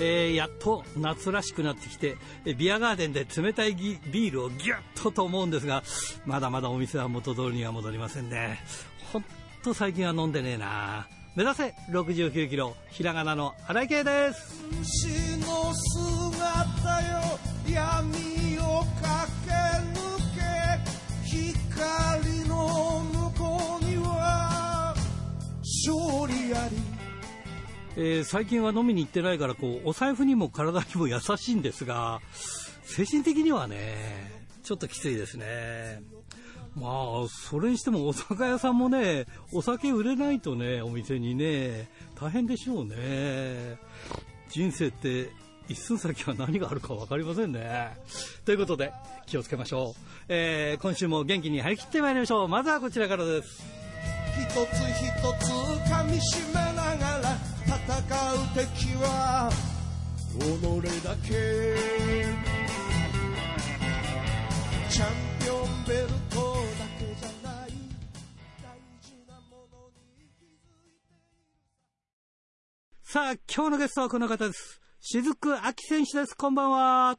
えー、やっと夏らしくなってきて、ビアガーデンで冷たいビールをギュッとと思うんですが、まだまだお店は元通りには戻りませんね。ほんと最近は飲んでねえな。目指せ69キロ、ひらがなの荒井圭です。えー、最近は飲みに行ってないからこうお財布にも体にも優しいんですが精神的にはねちょっときついですねまあそれにしてもお酒屋さんもねお酒売れないとねお店にね大変でしょうね人生って一寸先は何があるか分かりませんね。ということで、気をつけましょう。えー、今週も元気に張り切ってまいりましょう。まずはこちらからです。一つ一つ噛みしめながら戦う敵は己だけ。チャンピオンベルトだけじゃない。大事なものに気づいているさ。あ今日のゲストはこの方です。雫秋選手です。こんばんは。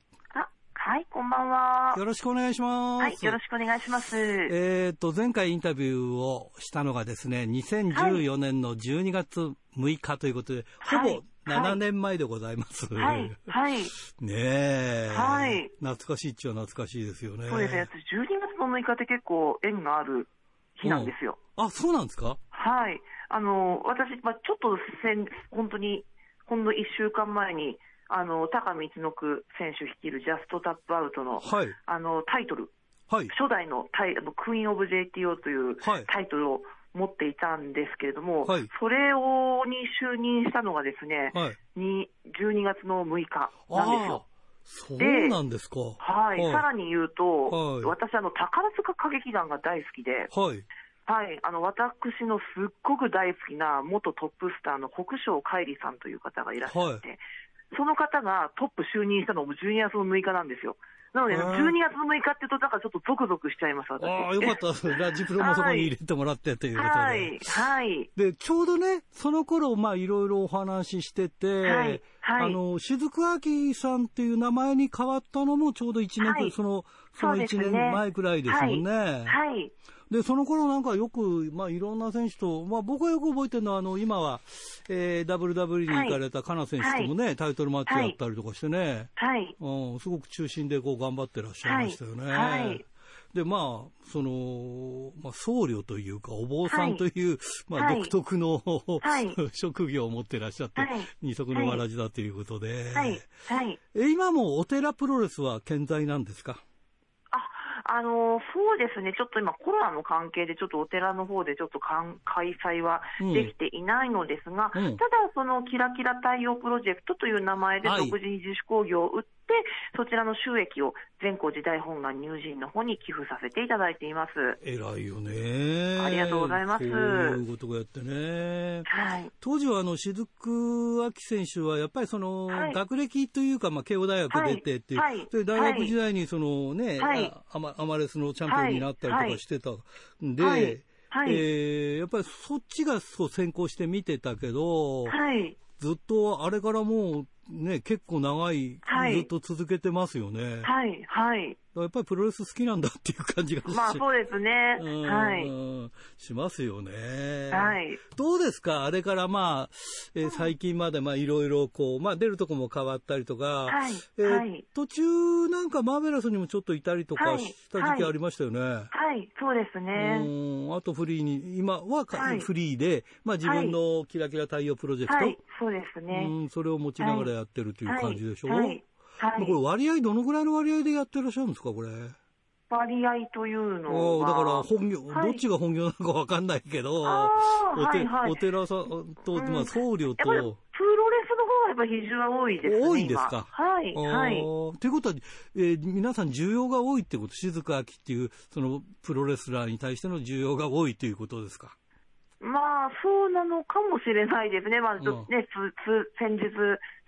はい、こんばんは。よろしくお願いします。はい、よろしくお願いします。えっ、と、前回インタビューをしたのがですね、2014年の12月6日ということで、はい、ほぼ7年前でございます。はい。はい。ねえ。はい。懐かしいっちゃ懐かしいですよね。そうですね。12月の6日って結構縁がある日なんですよ。あ、そうなんですか？はい。あの、私、まあ、ちょっと先、本当に、ほんの1週間前に、あの高見一之選手率いるジャストタップアウトの,、はい、あのタイトル、はい、初代のタイクイーン・オブ・ JTO というタイトルを持っていたんですけれども、はい、それをに就任したのがですね、はい、に12月の6日なんですよ。そうなんですか。はい。さらに言うと、はい、私、あの、宝塚歌劇団が大好きで、はい。はい、あの私のすっごく大好きな元トップスターの国生海里さんという方がいらっしゃって、はい、その方がトップ就任したのも12月の6日なんですよ。なので、12月の6日っていうと、だからちょっとゾクゾクしちゃいます、私。ああ、よかった。ラジプロもそこに入れてもらってということで。はい、はい。で、ちょうどね、その頃、まあ、いろいろお話ししてて、はい、はい。あの、雫明さんっていう名前に変わったのも、ちょうど1年、はい、その、その1年前くらいですもんね。はい。はいで、その頃なんかよく、まあ、いろんな選手と、まあ、僕はよく覚えてるのは、あの、今は、えー、WW に行かれたカナ選手ともね、はい、タイトルマッチやったりとかしてね、はい。うん、すごく中心でこう頑張ってらっしゃいましたよね。はい。はい、で、まあ、その、まあ、僧侶というか、お坊さんという、はい、まあ、独特の、はい、職業を持ってらっしゃって、はい、二足のわらじだということで、はい。はい。え、今もお寺プロレスは健在なんですか？あのそうですね、ちょっと今、コロナの関係で、ちょっとお寺の方でちょっと開催はできていないのですが、うん、ただ、そのキラキラ太陽プロジェクトという名前で独自に自主工業を売って、そちらの収益を善光寺大本願入寺院の方に寄付させていただいています。偉いよね。ありがとうございます。そういうことをやってね。はい。当時はあの、雫明選手はやっぱりその、はい、学歴というか、まあ、慶応大学出てっていう、はい、で大学時代にそのね、はい、アマアマレスのチャンピオンになったりとかしてたんで、はいはい、えー、やっぱりそっちがそう先行して見てたけど、はい、ずっとあれからもうね、結構長い、はい、ずっと続けてますよね。はい、はい。やっぱりプロレス好きなんだっていう感じがまあそうですね。はい。しますよね。はい。どうですか？あれからまあ、えー、最近までまあいろいろこう、まあ出るとこも変わったりとか、はい。えー、はい、途中なんかマーベラスにもちょっといたりとかした時期ありましたよね。はい、はい、そうですね。うん。あとフリーに、今は、はい、フリーで、まあ自分のキラキラ太陽プロジェクト。はい、そうですね。うん、それを持ちながらやってるという感じでしょ？う、はいはい、これ割合、どのぐらいの割合でやってらっしゃるんですか、これ？割合というのは。だから本業、はい、どっちが本業なのかわかんないけど、おはいはい、お寺さんと、まあ、僧侶と、プロレスの方がやっぱ比重は多いですね。多いんですか？はい。はい。ということは、えー、皆さん需要が多いってこと、静明っていう、そのプロレスラーに対しての需要が多いということですか？まあ、そうなのかもしれないですね、まあ、ね、つつ先日、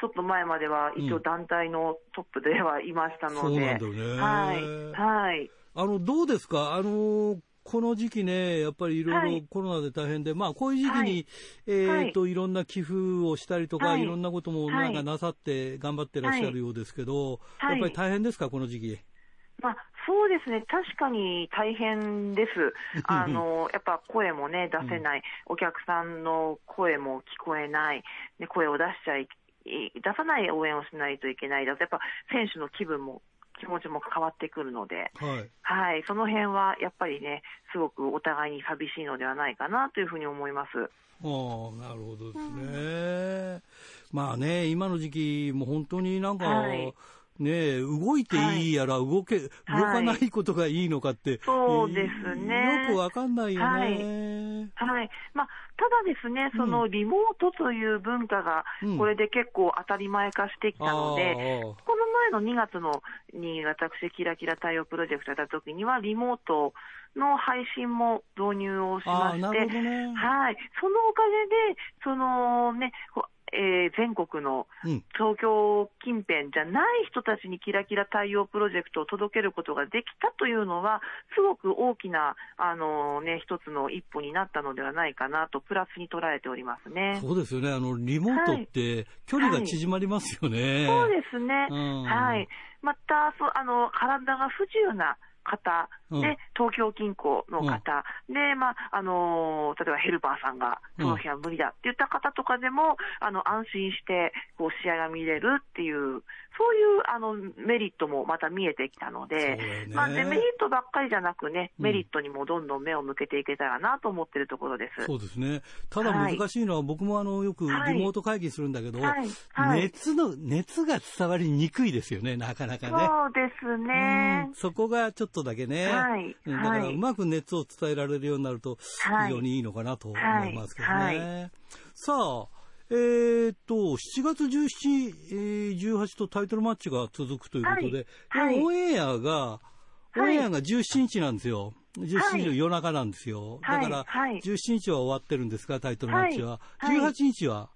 ちょっと前までは、一応、団体のトップではいましたので、うん、そうなんだよね。はい。はい。あの、どうですか？あの、この時期ね、やっぱりいろい。ろコロナで大変で、はい、まあ、こういう時期に、はい、えっ、ー、と、はい、いろんな寄付をしたりとか、い、ろんなこともなんかなさって頑張ってらっしゃるようですけど、やっぱり大変ですか、この時期。まあ、そうですね、確かに大変です、あのやっぱ声もね、出せない、お客さんの声も聞こえない、ね、声を出しちゃい出さない応援をしないといけない。だと、やっぱ選手の気分も気持ちも変わってくるので、はい、はい、その辺はやっぱりね、すごくお互いに寂しいのではないかなというふうに思います。あなるほどですね、うん、まあね、今の時期、も本当になんか、はいね動いていいやら、動け、動かないことがいいのかって、そうですね。よくわかんないよね。はい。はい、まあ、ただですね、そのリモートという文化が、これで結構当たり前化してきたので、うん、この前の2月のに私、キラキラ対応プロジェクトやった時には、リモートの配信も導入をしまして、ね、はい。そのおかげで、そのね、えー、全国の東京近辺じゃない人たちにキラキラ対応プロジェクトを届けることができたというのは、すごく大きな、あのね、一つの一歩になったのではないかなと、プラスに捉えておりますね。そうですよね。あの、リモートって距離が縮まりますよね。はいはい、そうですね。うん、はい。また、そあの、体が不自由な方で、東京近郊の方、で、まあ、あの例えばヘルパーさんが、その日は無理だって言った方とかでも、あの、安心して、こう、試合が見れるっていう、そういう、あの、メリットもまた見えてきたので、まあ、デメリットばっかりじゃなくね、メリットにもどんどん目を向けていけたらなと思ってるところです。そうですね。ただ難しいのは、はい、僕もあの、よくリモート会議するんだけど、はいはい、熱の、熱が伝わりにくいですよね、なかなかね。そうですね。そこがちょっとだけね。はい。だから、うまく熱を伝えられるようになると、非常にいいのかなと思いますけどね。さあ、えー、っと、7月17、えー、18とタイトルマッチが続くということで、はい、オンエアが、オンエアが17日なんですよ。17日の夜中なんですよ。だから、17日は終わってるんですが、タイトルマッチは。18日は、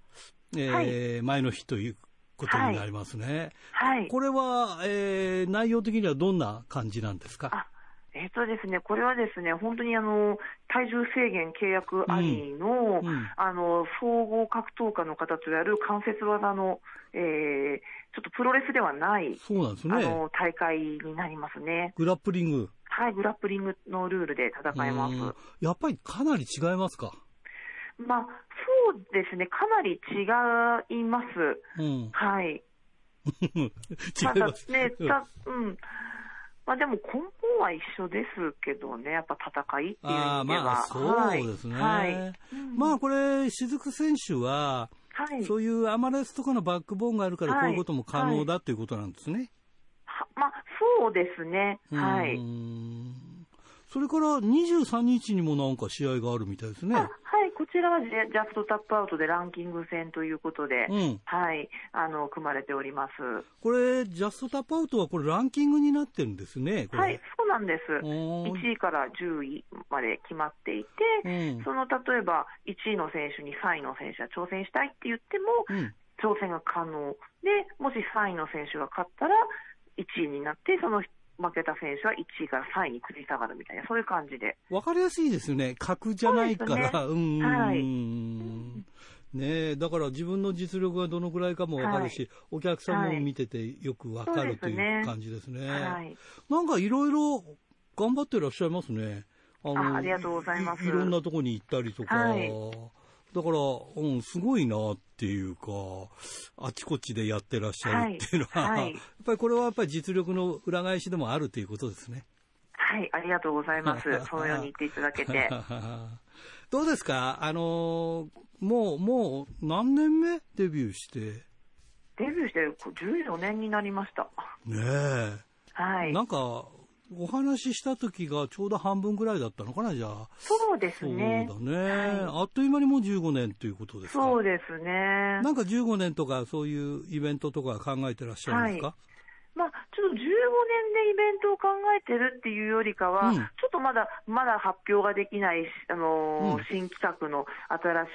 えー、前の日ということになりますね。はい。これは、えー、内容的にはどんな感じなんですか？えっ、とですね、これはですね、本当にあの、体重制限契約ありの、うんうん、あの、総合格闘家の方とやる関節技の、えー、ちょっとプロレスではない、そうなんですね。あの、大会になりますね。グラップリング。はい、グラップリングのルールで戦います。やっぱりかなり違いますか？まあ、そうですね、かなり違います。うん、はい。違います。ね、た、うん。まあでも根本は一緒ですけどね、やっぱ戦いっていう意味では。あまあそうですね。はい、まあこれ、雫選手は、はい、そういうアマレスとかのバックボーンがあるから、こういうことも可能だということなんですね。はまあそうですね。はい。それから23日にもなんか試合があるみたいですね。はい、こちらはジャストタップアウトでランキング戦ということで、うん、はい、あの、組まれております。これ、ジャストタップアウトはこれランキングになってるんですね、はい、そうなんです。1位から10位まで決まっていて、うん、その例えば1位の選手に3位の選手は挑戦したいって言っても、うん、挑戦が可能で、もし3位の選手が勝ったら、1位になって、その負けた選手は1位から3位に繰り下がるみたいな、そういう感じで。わかりやすいですよね。格じゃないから。う、ね、ん。はい。ねだから自分の実力がどのくらいかもわかるし、はい、お客さんも見ててよくわかるという感じですね。はい、なんかいろいろ頑張ってらっしゃいますね。あのありがとうございますい。いろんなとこに行ったりとか。はいだから、うん、すごいなっていうか、あちこちでやってらっしゃるっていうのは、はいはい、やっぱりこれはやっぱり実力の裏返しでもあるということですね。はい、ありがとうございます。そのように言っていただけて。どうですか？あのもう、もう何年目？デビューして。デビューして14年になりました。ねえ。はい。なんか、お話しした時がちょうど半分ぐらいだったのかな、じゃあ。そうですね。そうだね、はい、あっという間にもう15年ということですか。そうですね。なんか15年とかそういうイベントとか考えてらっしゃるんですか、はいまあ、ちょっと15年でイベントを考えてるっていうよりかは、うん、ちょっとまだまだ発表ができない、あのーうん、新企画の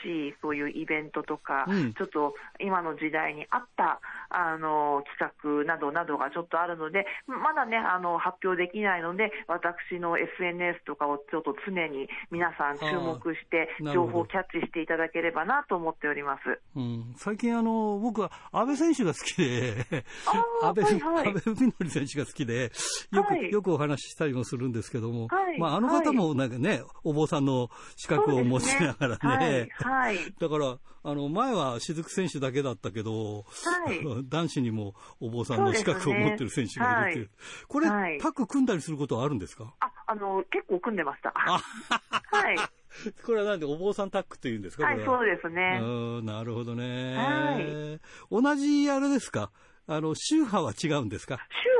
新しいそういうイベントとか、うん、ちょっと今の時代に合った、あのー、企画などなどがちょっとあるので、まだね、あの発表できないので、私の SNS とかをちょっと常に皆さん注目して、情報をキャッチしていただければなと思っております。最近あの、僕は安倍選手が好きで、安倍、はいはい、安倍み選手が好きで、よく、はい、よくお話ししたりもするんですけども、はい、まあ、あの方もなんかね、お坊さんの資格を持ちながらね、はい、だから、あの、前は雫選手だけだったけど、男子にもお坊さんの資格を持ってる選手がいるっていう。これ、タッグ組んだりすることはあるんですか？あ、あの、結構組んでました。はい。これはなんでお坊さんタックというんですかは？い、そうですね。なるほどね。はい。同じあれですか？あの、宗派は違うんですか？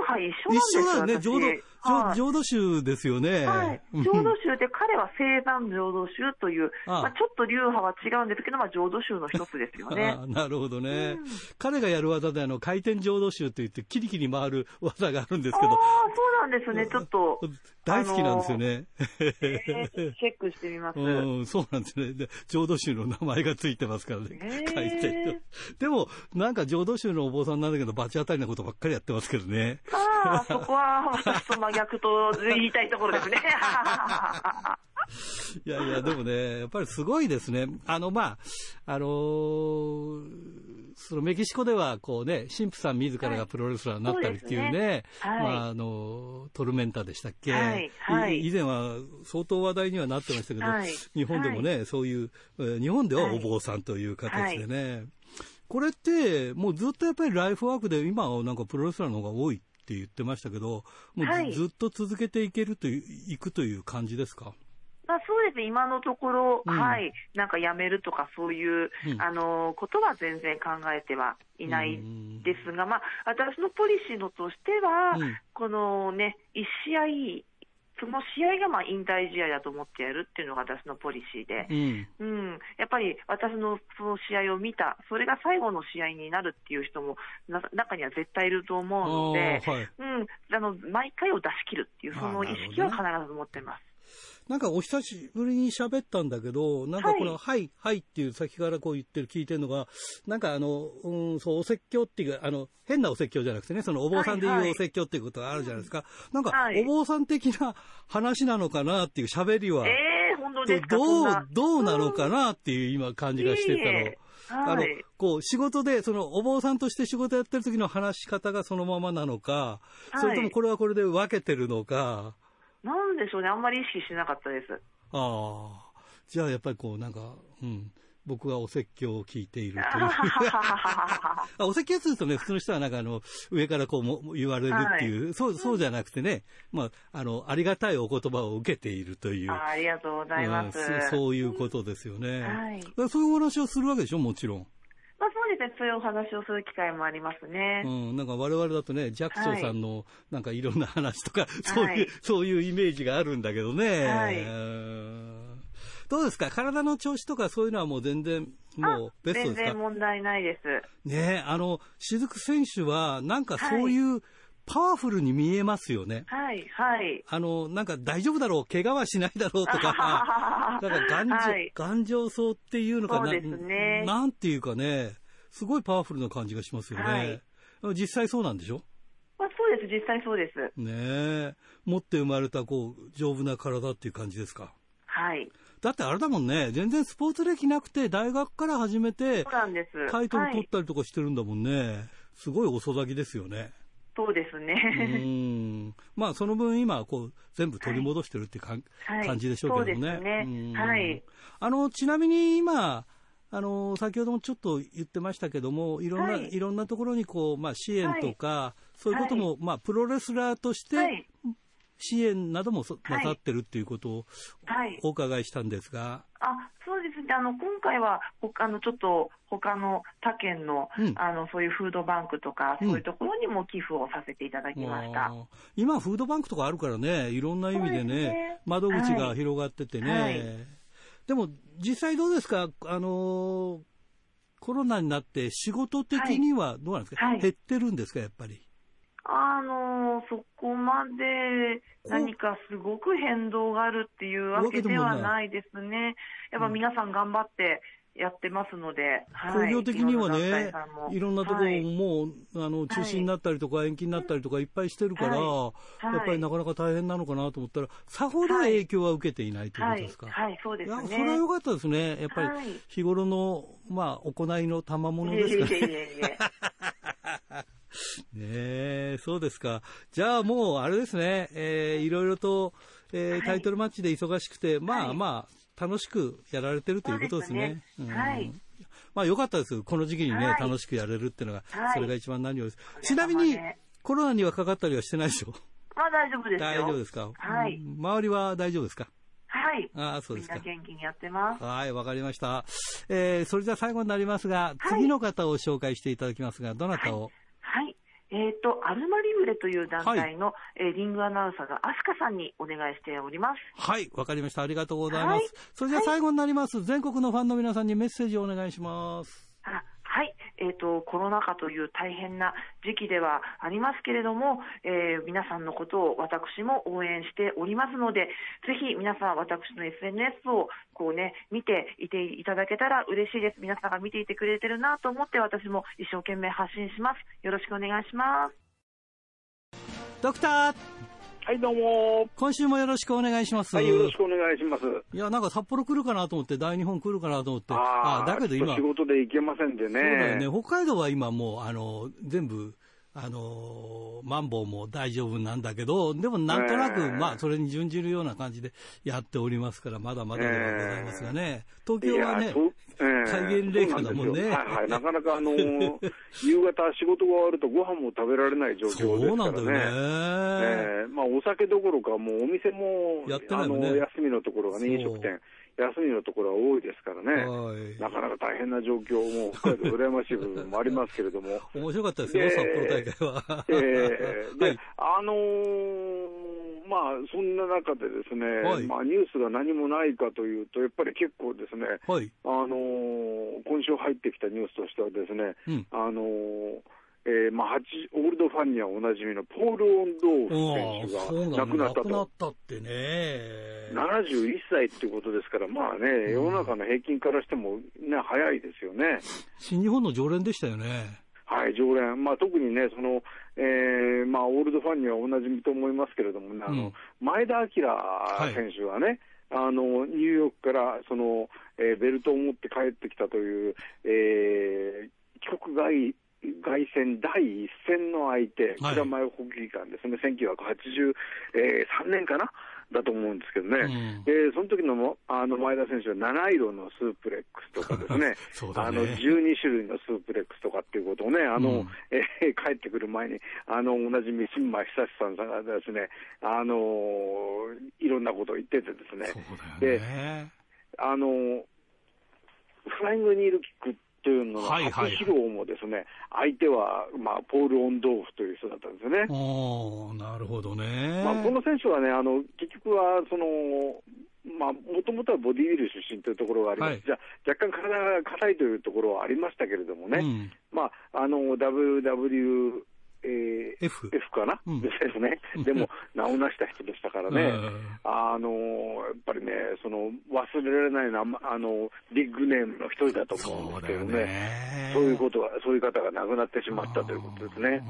宗派一緒なんです一緒だよね。はい、浄土宗ですよね。はい。浄土宗で彼は聖山浄土宗という、あまあ、ちょっと流派は違うんですけど、まあ、浄土宗の一つですよね。なるほどね、うん、彼がやる技で、あの、回転浄土宗といって、キリキリ回る技があるんですけど。ああ、そうなんですね。ちょっと。大好きなんですよね。えー、チェックしてみます。うん、そうなんですね。で、浄土宗の名前がついてますからね。えー、回転でも、なんか浄土宗のお坊さんなんだけど、罰当たりなことばっかりやってますけどね。ああ、そこは私と真逆と言いたいところですね。いやいや、でもね、やっぱりすごいですね。あの、まあ、あのー、そのメキシコでは、こうね、神父さん自らがプロレスラーになったりっていうね、はい、まあ、あの、トルメンタでしたっけ、はいはい、以前は相当話題にはなってましたけど、日本でもね、そういう、日本ではお坊さんという形でね、これって、もうずっとやっぱりライフワークで、今はなんかプロレスラーの方が多いって言ってましたけど、もうずはい、ずっと続けていけるという、いくという感じですか？まあ、そうですね、今のところ、うん、はい、なんかやめるとか、そういう、うん、あのことは全然考えてはいないですが、まあ、私のポリシーのとしては、うん、このね、1試合、その試合がまあ引退試合だと思ってやるっていうのが私のポリシーで、うん、うん、やっぱり私のその試合を見た、それが最後の試合になるっていう人も中には絶対いると思うので、はい、うん、あの毎回を出し切るっていう、その意識は必ず持ってます。なんかお久しぶりに喋ったんだけど、なんかこの、はい、はい、っていう先からこう言ってる、聞いてるのが、なんかあの、うん、そう、お説教っていうか、あの、変なお説教じゃなくてね、そのお坊さんで言うお説教っていうことがあるじゃないですか。はいはい、なんか、お坊さん的な話なのかなっていう喋りは、えー、本当ですか？どう、どうなのかなっていう今感じがしてたの。いいあの、こう、仕事で、その、お坊さんとして仕事やってる時の話し方がそのままなのか、それともこれはこれで分けてるのか、なんでしょうね、あんまり意識しなかったです。ああ。じゃあやっぱりこう、なんか、うん。僕がお説教を聞いているというお説教するとね、普通の人はなんかあの、上からこうも言われるっていう、はい、そう、そうじゃなくてね、まあ、あの、ありがたいお言葉を受けているという。あありがとうございます、うん、そういうことですよね。はい。そういうお話をするわけでしょ、もちろん。まあ、そうですね、そういうお話をする機会もありますね。うん、なんか我々だとね、寂聴さんの、なんかいろんな話とか、はい、そういう、そういうイメージがあるんだけどね。はい。どうですか？体の調子とかそういうのはもう全然、もうベストですか？全然問題ないです。ねあの、雫選手は、なんかそういう、はいパワフルに見えますよね。はい、はい。あの、なんか大丈夫だろう、怪我はしないだろうとか、なんか頑丈、はい、頑丈そうっていうのかな、そうですね。なんていうかね、すごいパワフルな感じがしますよね。はい、実際そうなんでしょ？まあ、そうです、実際そうです。ねえ。持って生まれた、こう、丈夫な体っていう感じですか？はい。だってあれだもんね、全然スポーツ歴なくて、大学から始めて。タイトル取ったりとかしてるんだもんね。はい、すごい遅咲きですよね。そうですね。うん。まあ、その分今、こう、全部取り戻してるってか、はい、感じでしょうけどね。そうですね。はい。あの、ちなみに今、あの、先ほどもちょっと言ってましたけども、いろんな、はい、いろんなところにこう、まあ、支援とか、はい、そういうことも、はい、まあ、プロレスラーとして、支援などもなさってるっていうことをお伺いしたんですが。あそうですね、あの今回は他のちょっと他の他県のうん、あのそういうフードバンクとか、そういうところにも寄付をさせていただきました、うん、今、フードバンクとかあるからね、いろんな意味でね、ね。窓口が広がっててね。でも実際どうですか、あのー、コロナになって仕事的にはどうなんですか、はい、減ってるんですか、やっぱり。あのそこまで何かすごく変動があるっていうわけではないですね。やっぱ皆さん頑張ってやってますので、工業的にはね、いろんなところも、あの中止になったりとか、延期になったりとかいっぱいしてるから、やっぱりなかなか大変なのかなと思ったら、さほど影響は受けていないということですか？はい、そうですね。それは良かったですね。やっぱり日頃の、まあ、行いの賜物ですからね。ねえ、そうですか。じゃあもう、あれですね、えー、いろいろと、えー、タイトルマッチで忙しくて、まあまあ、楽しくやられてるということですね。すねはい。まあ良かったです。この時期にね、はい、楽しくやれるっていうのが、それが一番何よりです。ちなみに、コロナにはかかったりはしてないでしょ？まあ大丈夫です大丈夫ですか？はい。周りは大丈夫ですか？はい。ああ、そうですか。元気にやってます。はい、わかりました。えー、それじゃあ最後になりますが、次の方を紹介していただきますが、どなたを、はい、はいえっ、ー、と、アルマリブレという団体の、はい、えー、リングアナウンサーがアスカさんにお願いしております。はい、わかりました。ありがとうございます。はい、それじゃあ最後になります、はい、全国のファンの皆さんにメッセージをお願いします。あはい、えーと、コロナ禍という大変な時期ではありますけれども、えー、皆さんのことを私も応援しておりますので、ぜひ皆さん、私の SNS をこう、ね、見ていていただけたら嬉しいです。皆さんが見ていてくれてるなと思って、私も一生懸命発信します。よろしくお願いします。ドクターはい、どうも。今週もよろしくお願いします。はい、よろしくお願いします。いや、なんか札幌来るかなと思って、大日本来るかなと思って。ああ、だけど今。仕事で行けませんでね。そうだよね。北海道は今もう、あの、全部、あのマンボウも大丈夫なんだけど、でもなんとなく、まあ、それに準じるような感じでやっておりますから、まだまだではございますがね、東京はね、戒厳令下だもんね。はいはい、なかなかあの 夕方仕事が終わるとご飯も食べられない状況ですからね。そうなんだよね。えー、まあ、お酒どころか、もうお店も、やってないね、あの休みのところがね、飲食店。休みのところは多いですからね、なかなか大変な状況も、北海道羨ましい部分もありますけれども。面白かったですよ、札幌大会は。えー、で、はい、あのー、まあ、そんな中でですね、はい、まあ、ニュースが何もないかというと、やっぱり結構ですね、はい、あのー、今週入ってきたニュースとしてはですね、うん、あのーえーまあ、オールドファンにはおなじみのポール・オンドーフ選手が亡くなったと。亡くなったってね。71歳っていうことですから、まあね、世の中の平均からしても、ね、早いですよね。新日本の常連でしたよね。はい、常連。まあ、特にね、その、えー、まあ、オールドファンにはおなじみと思いますけれどもね、あの、うん、前田明選手はね、はい、あの、ニューヨークから、その、えー、ベルトを持って帰ってきたという、えー、帰国外凱旋第一戦の相手、蔵前国技館ですね、1983年かな、だと思うんですけどね、うん、でその時のあの前田選手は七色のスープレックスとかですね、ね。あの12種類のスープレックスとかっていうことをね、あの、うん、えー、帰ってくる前に、あのおなじみ新馬久志さんがですね、あのいろんなことを言っててですね、であのフライングニールキックというのの初披露もですね、相手は、まあ、ポール・オンドーフという人だったんですよね。なるほどね。まあ、この選手はね、あの、結局は、その、まあ、もともとはボディビル出身というところがあります、はい、じゃ若干体が硬いというところはありましたけれどもね、うん、まあ、あの WW えー、F, F かな、うん、ですね、でも名を成した人でしたからね、あのやっぱりね、その忘れられないなあのビッグネームの一人だと思うんですけどね、そういうことは、そういう方が亡くなってしまったということですね。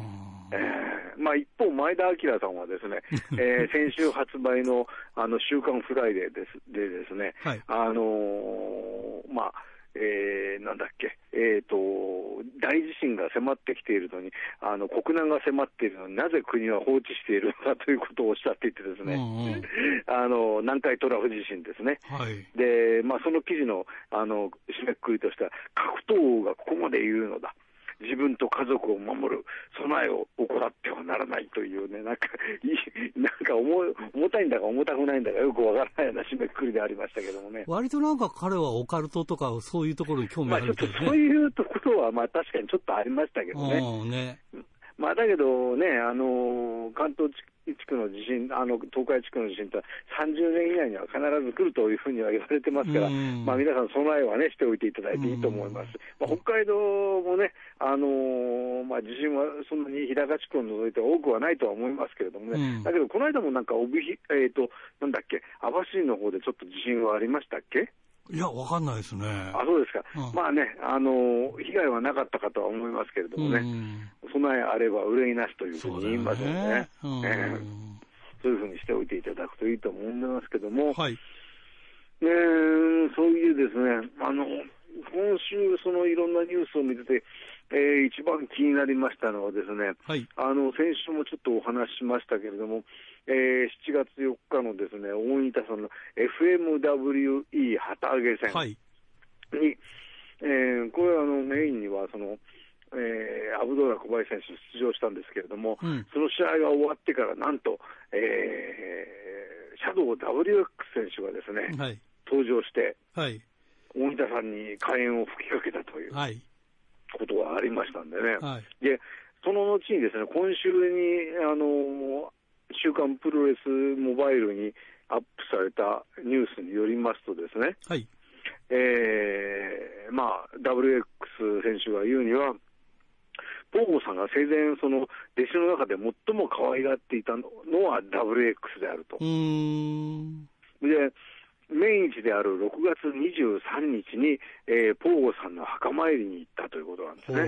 えーまあ、一方、前田明さんはですね、えー、先週発売のあの週刊フライデーですでですね、はい、あのー、まあ、えー、なんだっけ、えーと、大地震が迫ってきているのに、あの国難が迫っているのになぜ国は放置しているのか ということをおっしゃっていて、ですね、うんうん、あの南海トラフ地震ですね、はい、でまあ、その記事のあの締めくくりとしては、格闘王がここまで言うのだ。自分と家族を守る備えを怠ってはならないというね、なんか、なんか重重たいんだか重たくないんだかよくわからないような締めくくりでありましたけどもね。割となんか彼はオカルトとかそういうところに興味あるけど、ね、まあちょっとそういうところはまあ確かにちょっとありましたけどね。ねまあ、だけどね、あの関東地区の地震、あの東海地区の地震って30年以内には必ず来るというふうには言われてますから、まあ、皆さん、備えは、ね、しておいていただいていいと思います。まあ、北海道もね、あのー、まあ、地震はそんなに日高地区を除いて多くはないとは思いますけれどもね、だけど、この間もなんか帯、えーと、なんだっけ、網走の方でちょっと地震はありましたっけ？いや、わかんないですね。あ、そうですか。うん、まあね、あの、被害はなかったかとは思いますけれどもね、備えあれば憂いなしというふうに言いますよね。そう、ねえー、そういうふうにしておいていただくといいと思いますけども、はい。ねそういうですね、あの、今週、そのいろんなニュースを見てて、えー、一番気になりましたのはですね、はい、あの先週もちょっとお話ししましたけれども、えー、7月4日のですね大仁田さんの FMWE 旗揚げ戦に、はい、えー、これはあのメインにはその、えー、アブドーラ小林選手出場したんですけれども、うん、その試合が終わってから、なんと、えー、シャドウ WX 選手がですね、はい、登場して、はい、大仁田さんに火炎を吹きかけたという。はい。ことがありましたんでね、はい、でその後にですね今週にあの週刊プロレスモバイルにアップされたニュースによりますとですね、はい。えーまあ、WX 選手が言うには、ポーゴさんが生前、その弟子の中で最も可愛がっていたのは WX であると。で命日である6月23日に、えー、ポーゴさんの墓参りに行ったということなんですね。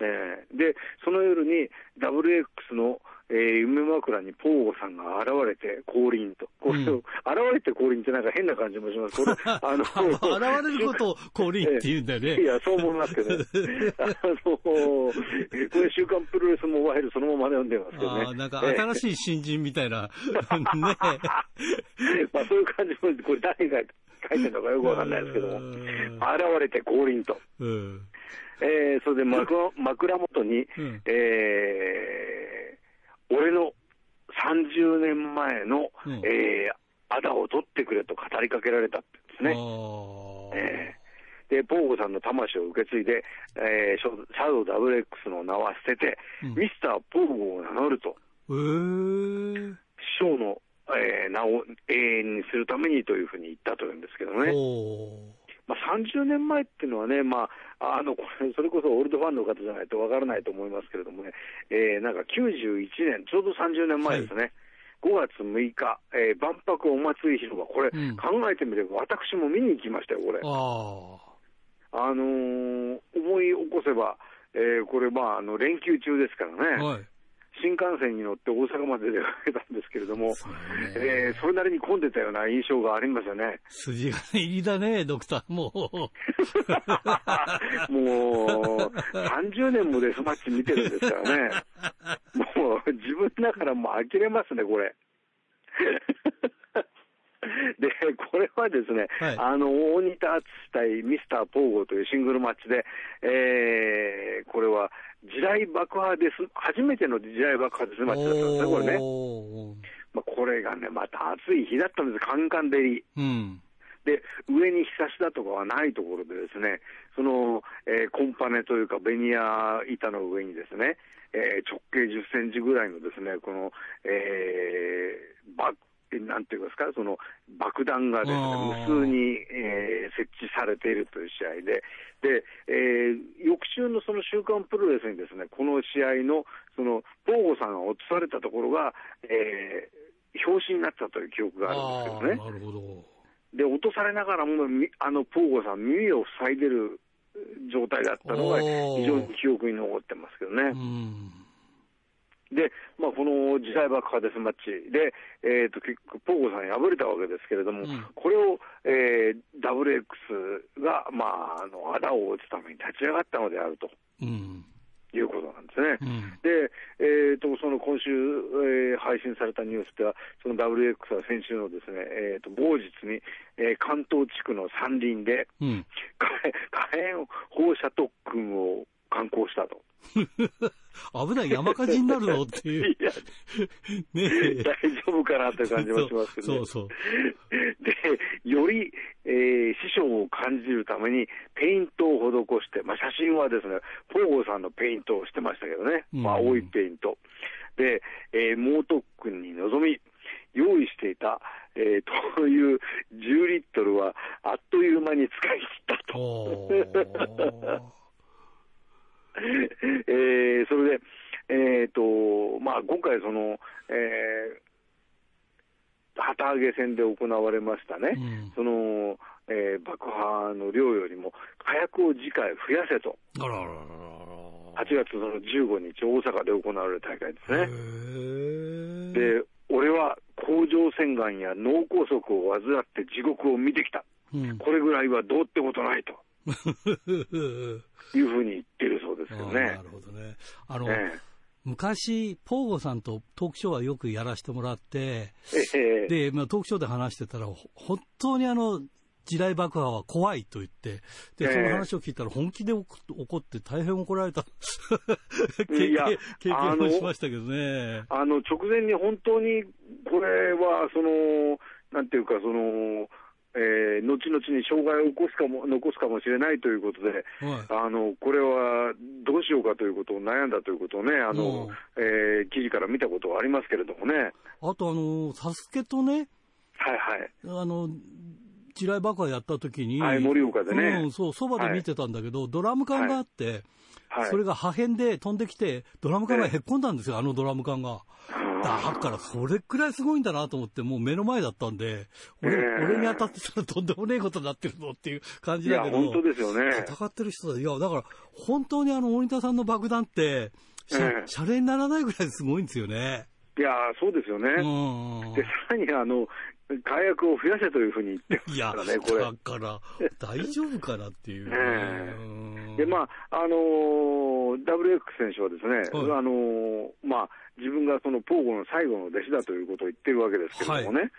えー、で、その夜に WX の、えー、夢枕にポーゴさんが現れて降臨と。これ、うん、現れて降臨ってなんか変な感じもします。これ、あの、現れることを降臨って言うんだよね。いや、そう思いますけど、ね、あの、これ週刊プロレスモバイルそのままで読んでますけどね。なんか新しい新人みたいな。ね。まあそういう感じも、これ誰が書いてるのかよくわかんないですけども、現れて降臨と。うん、えー、それで枕枕元に、うん、えー、俺の30年前の、うん、えー、あだを取ってくれと語りかけられたんですね。えー、で、ポーゴさんの魂を受け継いで、えー、シャドウ WX の名は捨てて、うん、ミスターポーゴを名乗ると。えー、師匠のえー、名を永遠にするためにというふうに言ったというんですけどね。まあ、30年前っていうのはね、まあ、あのこれそれこそオールドファンの方じゃないとわからないと思いますけれどもね、えー、なんか91年、ちょうど30年前ですね。はい5月6日、えー、万博お祭り広場、これ、うん、考えてみれば、私も見に行きましたよ、これ。ああのー、思い起こせば、えー、これ、まあ、あの連休中ですからね、はい、新幹線に乗って大阪まで出かけたんですけれども、そ,、えー、それなりに混んでたような印象がありますよね。筋金入りだね、ドクター、もう。もう、30年もデスマッチ見てるんですからね。もう、自分だからもう呆れますね、これ。で、これはですね、はい、あの、大仁田敦対ミスター・ポーゴというシングルマッチで、えー、これは地雷爆破です、初めての地雷爆破デスマッチだったんですね、これね。まあ、これがね、また暑い日だったんです、カンカン照り。うん。で、上に日差しだとかはないところでですね、その、えー、コンパネというかベニヤ板の上にですね、えー、直径10センチぐらいのですね、この、えー、バッなんていうんですか、その爆弾がですね、無数に、されているという試合で、で、えー、翌週のその週刊プロレスにですね、この試合の、その、ポーゴさんが落とされたところが、えー、表紙になったという記憶があるんですけどね。なるほど。で、落とされながらも、あの、ポーゴさん、耳を塞いでる状態だったのが、非常に記憶に残ってますけどね。うんで、まあ、この時代爆破デスマッチで、えーと、結局、ポーゴさん敗れたわけですけれども、うん、これを、えー、WX が、まあ、あの、あだを打つために立ち上がったのであると。うんいうことなんですね。うん、で、えーと、その今週、えー、配信されたニュースでは、その WX は先週のですね、えーと、某日に、えー、関東地区の山林で、うん、火炎放射特訓を観光したと。危ない山火事になるのっていう。いや、ね大丈夫かなって感じもしますけど、ね、そうそう。で、より、えー、師匠を感じるためにペイントを施して、まあ、写真はですね、ポーゴさんのペイントをしてましたけどね、まあ、青いペイント。で、えー、猛特訓に臨み、用意していた、えー、という10リットルはあっという間に使い切ったと。えー、それで、えーとまあ、今回その、えー、旗揚げ戦で行われましたね、うん、そのえー、爆破の量よりも火薬を次回増やせと。あらららら8月の15日、大阪で行われる大会ですね。で、俺は甲状腺がんや脳梗塞を患って地獄を見てきた。うん、これぐらいはどうってことないと。いうふうに言ってですよね。なるほどね。あの、え昔、ポーゴさんとトークショーはよくやらせてもらって、えで、まあ、トークショーで話してたら、本当にあの、地雷爆破は怖いと言って、で、その話を聞いたら本気で怒って大変怒られた 経験経験をしましたけどね。あの、直前に本当に、これは、その、なんていうか、その、えー、後々に障害を起こすかも 残すかもしれないということで、はい、あのこれはどうしようかということを悩んだということをね、あの、えー、記事から見たことはありますけれどもね。あと、あの、サスケとね、はいはい。あの、地雷爆破やった時に、はい、盛岡でね。うん、そう、そばで見てたんだけど、はい、ドラム缶があって、はい、それが破片で飛んできて、ドラム缶がへっこんだんですよ、あのドラム缶が。だからそれくらいすごいんだなと思って、もう目の前だったんで、俺,、俺に当たってたらとんでもねえことになってるぞっていう感じだけど、本当ですよね。戦ってる人だ。いや、だから本当にあの、大仁田さんの爆弾って、シャ,、シャレにならないぐらいすごいんですよね。いやそうですよね。で、さらにあの、火薬を増やせというふうに言ってますからね、これ。だから、大丈夫かなっていう、ね。で、まあ、あのー、WX 選手はですね、はい、あのー、まあ、自分がそのポーゴの最後の弟子だということを言ってるわけですけれどもね、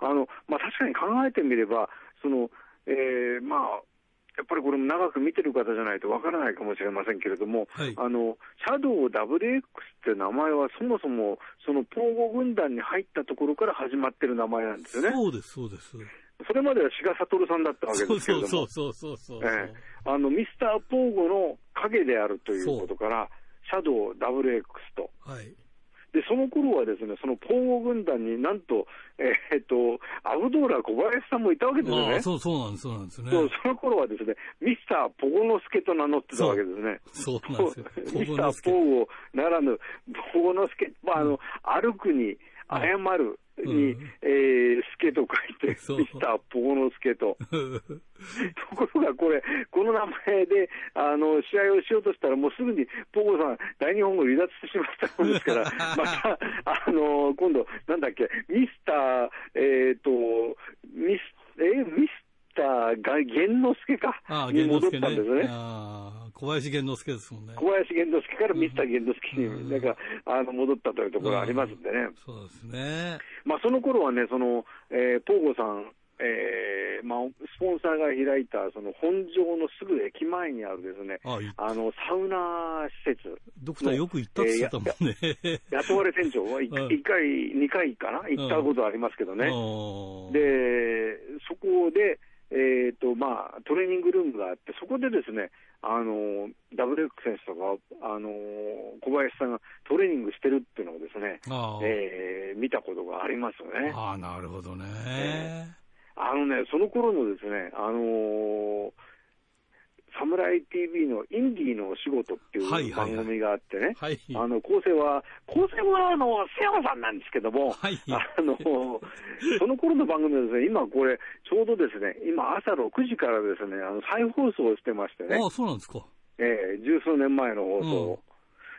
はい、あの、まあ、確かに考えてみれば、その、えー、まあ、やっぱりこれも長く見てる方じゃないとわからないかもしれませんけれども、はい、あの、シャドウ WX って名前はそもそも、そのポーゴ軍団に入ったところから始まってる名前なんですよね。そうです、そうです。それまでは志賀悟さんだったわけですけれども。そうそうそうそうえー、あの、ミスターポーゴの影であるということから、シャドウ WX と。はい。で、その頃はですね、そのポーゴ軍団になんと、えー、っと、アブドーラ小林さんもいたわけですよね。そう、そうなんです、そうなんですね。そう、その頃はですね、ミスターポゴノスケと名乗ってたわけですね。そうなんですよ。ミスターポーゴならぬ、ポゴノスケ、まあ、あの、歩くに、謝る、に、うん、えー、助と書いて、ミスターポゴノスケと。ところがこれ、この名前で、あの、試合をしようとしたら、もうすぐに、ポゴさん、大日本語離脱してしまったもんですから、また、あの、今度、なんだっけ、ミスター、えっ、ー、と、ミス、えー、ミスターが玄之介か、に戻ったんですね。小林玄之介ですもんね。小林玄之介からミスター玄之介に、なんか、あの、戻ったというところありますんでね。そうですね。まあ、その頃はね、その、えー、ポーゴさん、えーまあ、スポンサーが開いたその本庄のすぐ駅前にあるですね、ああのサウナ施設。ドクターよく行ったって言ってたもんね。えー、雇われ店長は 1, 1回、2回かな、行ったことありますけどね。で、そこで、えーとまあ、トレーニングルームがあって、そこでですね、あの WX 選手とか、あの小林さんがトレーニングしてるっていうのをですね、えー、見たことがありますよね。あなるほどね、えー、あのね、その頃のですね、あのーサムライ TV のインディーのお仕事っていう番組があってね、はい。はいはい、あの構成は、構成はあの瀬山さんなんですけども、はい、あのその頃の番組はですね、今これ、ちょうどですね、今朝6時からですね、あの再放送してましてね、あそうなんですか。えー、十数年前の放送を。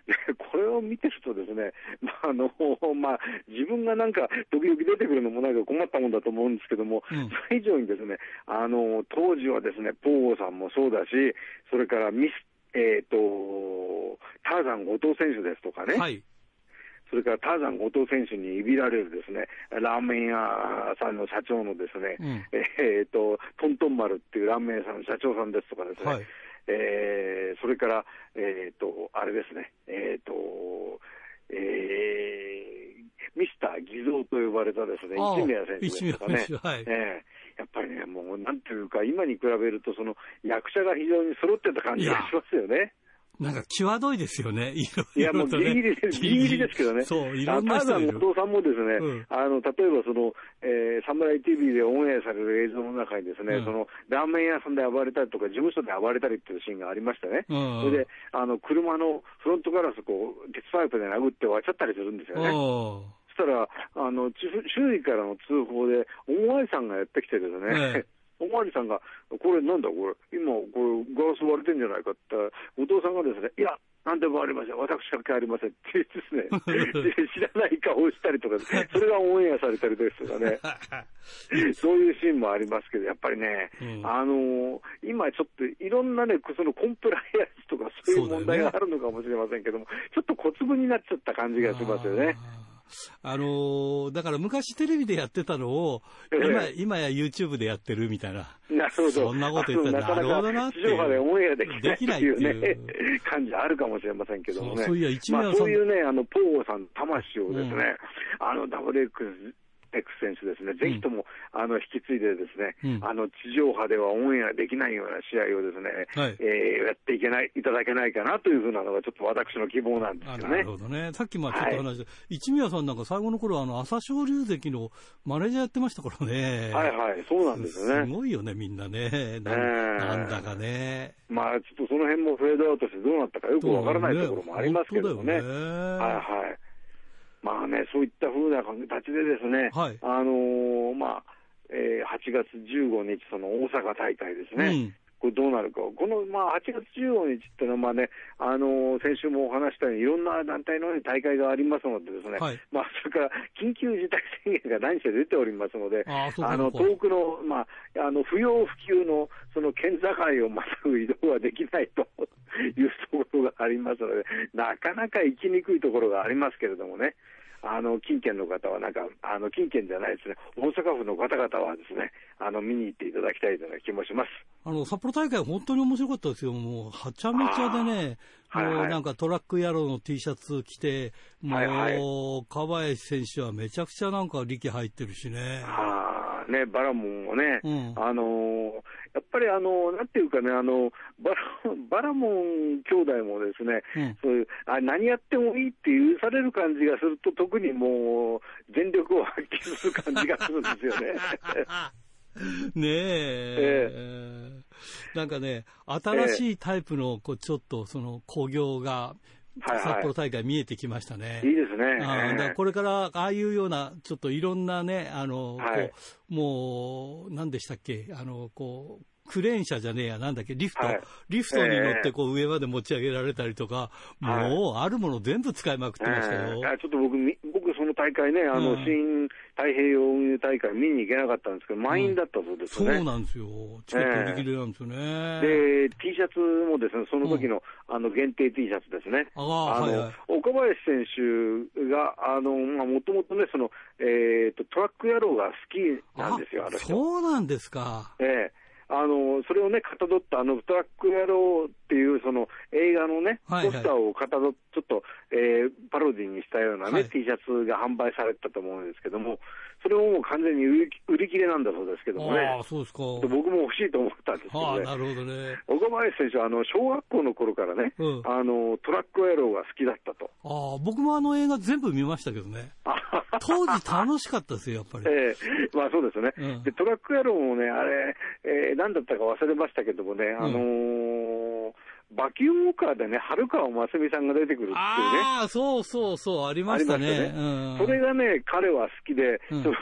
う んこれを見てるとですね、まあ、あの、まあ、自分がなんか、時々出てくるのもなんか困ったもんだと思うんですけども、うん、それ以上にですね、あの、当時はですね、ポーゴさんもそうだし、それからミス、えっ、ー、と、ターザン後藤選手ですとかね、はい。それからターザン後藤選手にいびられるですね、ラーメン屋さんの社長のですね、うん、えっ、ー、と、トントン丸っていうラーメン屋さんの社長さんですとかですね、はい、えー、それから、えっ、ー、と、あれですね、えっ、ー、と、えー、ミスター偽造と呼ばれたですね、市宮選手ですとかね、はい、えー、やっぱりね、もうなんていいうか、今に比べると、その役者が非常に揃ってた感じがしますよね。なんか際どいですよね、いや、もうギリギリです、ギリギリですけどね。そう、いろんな人いる。さんもですね、うん、あの、例えばその、えー、サムライ TV でオンエアされる映像の中にですね、うん、その、ラーメン屋さんで暴れたりとか、事務所で暴れたりっていうシーンがありましたね。うん、それで、あの、車のフロントガラスこう、鉄パイプで殴って割っちゃったりするんですよね。そしたら、あの、周囲からの通報で、おまわりさんがやってきてですね、おまわりさんが、これなんだこれ、今、これガラス割れてんじゃないかって、後藤さんがですね、いや、なんでもありません、私だけありませんってですね、知らない顔をしたりとか、それがオンエアされたりですとかね、そういうシーンもありますけど、やっぱりね、うん、あのー、今ちょっといろんなね、そのコンプライアンスとかそういう問題があるのかもしれませんけども、ね、ちょっと小粒になっちゃった感じがしますよね。あのー、だから昔テレビでやってたのを、今、今や YouTube でやってるみたいな。なるほど。そんなこと言ったら、なるほどなって。地上波でオンエアできないっていうね、感じあるかもしれませんけどもね。そういや、一まあ、そういうね、あの、ポーさんの魂をですね、うん、あの、ダブル X 選手ですね、ぜひとも、あの引き継いでですね、うん、あの地上波ではオンエアできないような試合をですね、はい、えー、やっていけない、いただけないかなというふうなのが、ちょっと私の希望なんですよね。なるほどね。さっきもちょっと話して、はい、一宮さんなんか最後の頃あの朝青龍関のマネージャーやってましたからね。はいはい、そうなんですね。すごいよね、みんなね。ななんだかね。まあ、ちょっとその辺もフェードアウトしてどうなったかよくわからないところもありますけどね。ねはいはい。まあね、そういったふうな形でですね、はい、あのー、まあ、えー、8月15日、その大阪大会ですね。うん。これどうなるか、この、まあ、8月15日っていうのは、まあね、あのー、先週もお話したように、いろんな団体の大会がありますのでですね、はい、まあ、それから緊急事態宣言が何して出ておりますので、あの遠くの、まあ、あの不要不急のその県境をまたぐ移動はできないというところがありますので、なかなか行きにくいところがありますけれどもね。あの近県の方はなんか、あの近県じゃないですね、大阪府の方々はですね、あの見に行っていただきたいという気もします。あの札幌大会、本当に面白かったですよ、もうはちゃめちゃでね、はいはい、もうなんかトラック野郎の T シャツ着て、もう、はい。はい、川林選手はめちゃくちゃなんか力入ってるしね。はあ、ね、バラモンをね、うん、あのーやっぱりあの、なんていうかね、あのバラ バラモン兄弟もですね、うん、そういうあ何やってもいいって許される感じがすると、特にもう、全力を発揮する感じがするんですよね。ねえ。えー、なんかね、新しいタイプの、こう、ちょっと、その、工業が、札幌大会見えてきましたね。いいですね。あだこれから、ああいうような、ちょっといろんなね、あの、はい、こうもう、何でしたっけ、あの、こう、クレーン車じゃねえや、なんだっけ、リフト、はい、リフトに乗ってこう上まで持ち上げられたりとか、えー、もうあるもの全部使いまくってましたよ。えー、ちょっと僕、僕大会ね、あの、うん、新太平洋運輸大会見に行けなかったんですけど、満員だったそうですね、うん、そうなんですよ。チケット売り切れなんですよね。で、T シャツもですね、その時の、うん、あの、限定 T シャツですね。ああの、はいはい、岡林選手が、あの、まあ、もともとね、その、えっ、ー、と、トラック野郎が好きなんですよ、あの人。そうなんですか。ええーあの、それをね、かたどったあの、トラック野郎っていうその映画のね、ポスターをかたど、ちょっと、えー、パロディにしたようなね、はい、T シャツが販売されてたと思うんですけども、それをもう完全に売り売り切れなんだそうですけどもね。あそうですか。僕も欲しいと思ったんですけどね。なるほどね。岡林選手は、あの、小学校の頃からね、うん、あの、トラック野郎が好きだったと。ああ、僕もあの映画全部見ましたけどね。当時楽しかったですよ、やっぱり。ええー、まあそうですね、うん、で、トラック野郎もね、あれ、えー、何だったか忘れましたけどもね、あのーバキュームカーでね、春川真澄さんが出てくるっていうね。ああ、そうそうそう、ありましたね。ねうん、それがね、彼は好きで、うん、その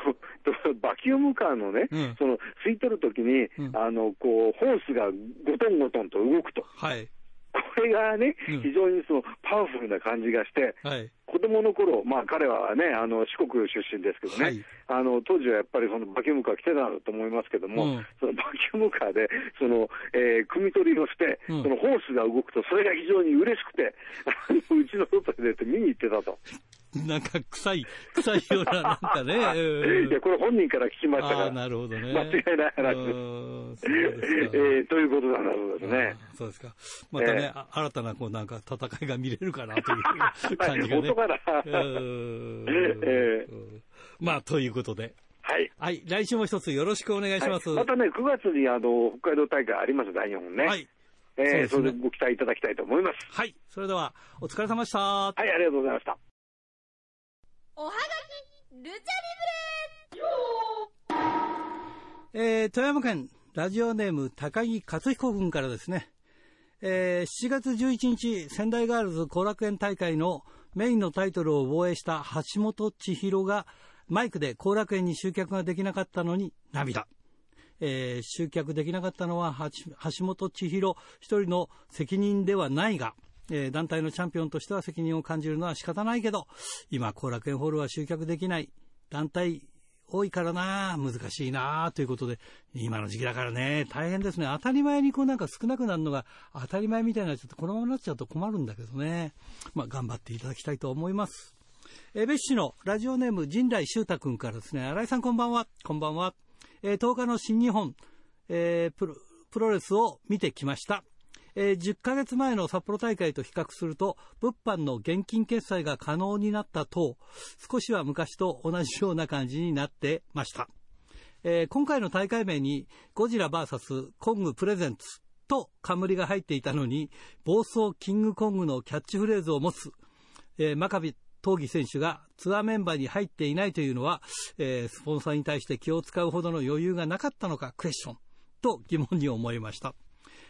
バキュームカーのね、うん、その吸い取るときに、あの、こう、ホースがゴトンゴトンと動くと。はい。これがね、非常にそのパワフルな感じがして、はい、子供の頃、まあ彼はね、あの四国出身ですけどね、はい、あの当時はやっぱりそのバキュームカー来てたと思いますけども、うん、そのバキュームカーで、その、えー、組み取りをして、うん、そのホースが動くと、それが非常に嬉しくて、あのうちの外で出て見に行ってたと。なんか臭い、臭いような、なんかね。いや、これ本人から聞きましたから。なるほどね。間違いない話です。えー、ということなんだそうですね。そうですか。またね、えー、新たな、こう、なんか戦いが見れるかなという感じがね。はい、から。えー、まあ、ということで。はい。はい。来週も一つよろしくお願いします。はい、またね、9月にあの、北海道大会あります、大日本ね。はい。えー、そね、それでご期待いただきたいと思います。はい。それでは、お疲れ様でした。はい、ありがとうございました。おはがき、ルチャリブレえー、富山県ラジオネーム高木克彦君からですね、えー、7月11日仙台ガールズ後楽園大会のメインのタイトルを防衛した橋本千尋がマイクで後楽園に集客ができなかったのに涙。えー、集客できなかったのは橋本千尋一人の責任ではないが、えー、団体のチャンピオンとしては責任を感じるのは仕方ないけど、今、後楽園ホールは集客できない。団体多いからな、難しいな、ということで、今の時期だからね、大変ですね。当たり前にこうなんか少なくなるのが当たり前みたいなちゃって、このままになっちゃうと困るんだけどね。まあ、頑張っていただきたいと思います。え別紙のラジオネーム、陣来修太君からですね、新井さんこんばんは。こんばんは。えー、10日の新日本、えー、プロレスを見てきました。えー、10ヶ月前の札幌大会と比較すると、物販の現金決済が可能になった等、少しは昔と同じような感じになってました。えー、今回の大会名に、ゴジラ VS コングプレゼンツと冠が入っていたのに、暴走キングコングのキャッチフレーズを持つ、えー、真壁闘技選手がツアーメンバーに入っていないというのは、えー、スポンサーに対して気を使うほどの余裕がなかったのかクエスチョンと疑問に思いました。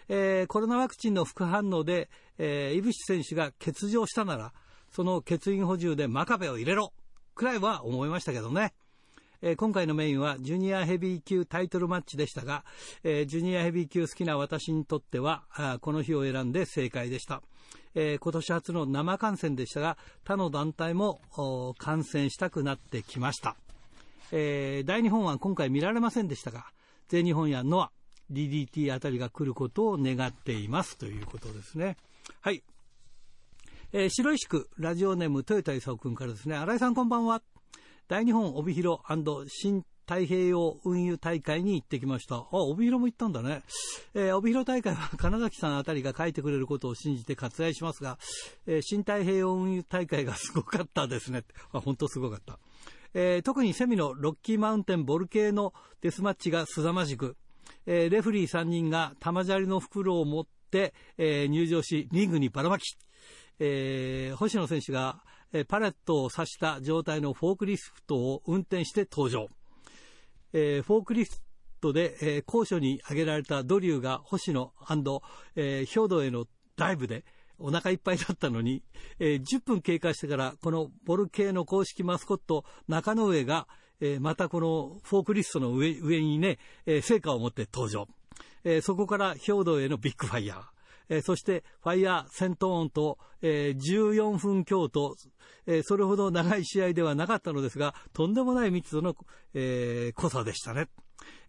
えー、コロナワクチンの副反応で、えー、井伏選手が欠場したなら、その欠員補充で真壁を入れろくらいは思いましたけどね。え、今回のメインはジュニアヘビー級タイトルマッチでしたが、え、ジュニアヘビー級好きな私にとっては、あこの日を選んで正解でした。え、今年初の生観戦でしたが、他の団体も観戦したくなってきました。え、大日本は今回見られませんでしたが、全日本やノア、DDT あたりが来ることを願っていますということですね。はい。えー、白石区ラジオネーム豊田勲君からですね、新井さんこんばんは。大日本帯広新太平洋運輸大会に行ってきました。あ、帯広も行ったんだね。えー、帯広大会は金崎さんあたりが書いてくれることを信じて割愛しますが、えー、新太平洋運輸大会がすごかったですね。あ、本当すごかった。えー、特にセミのロッキーマウンテンボルケーノデスマッチが凄まじく、えー、レフリー3人が玉砂利の袋を持って、えー、入場し、リングにばらまき、えー、星野選手が、え、パレットを刺した状態のフォークリフトを運転して登場。え、フォークリフトで、え、高所に上げられたドリューが星野、え、兵道へのダイブでお腹いっぱいだったのに、えー、10分経過してからこのボル系の公式マスコット中野上が、えー、またこのフォークリストの上上にね、えー、成果を持って登場。えー、そこから兵道へのビッグファイヤー。えー、そしてファイヤー戦闘音と、えー、14分強と、えー、それほど長い試合ではなかったのですが、とんでもない密度の、えー、濃さでしたね。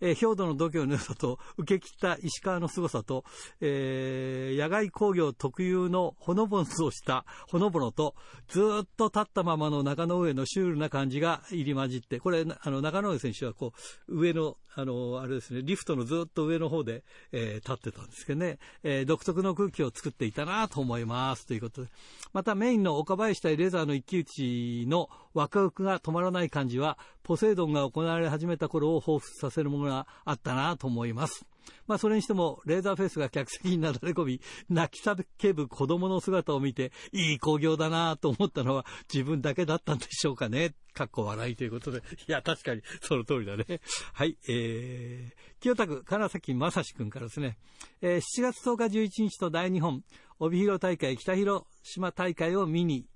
えー、兵道の度胸の良さと、受け切った石川の凄さと、えー、野外工業特有のほのぼのとしたほのぼのと、ずっと立ったままの中野上のシュールな感じが入り混じって、これ、あの、中野上選手はこう、上の、あの、あれですね、リフトのずっと上の方で、えー、立ってたんですけどね、えー、独特の空気を作っていたなと思います。ということで。またメインの岡林対レザーの一騎打ちのワクワクが止まらない感じは、ポセイドンが行われ始めた頃を彷彿させるものがあったなと思います。まあ、それにしても、レーザーフェイスが客席になだれ込み、泣き叫ぶ子供の姿を見て、いい興行だなと思ったのは自分だけだったんでしょうかね。かっこ笑いということで。いや、確かに、その通りだね。はい、えー、清田区金崎正史君からですね、えー、7月10日11日と大日本、帯広大会北広島大会を見に、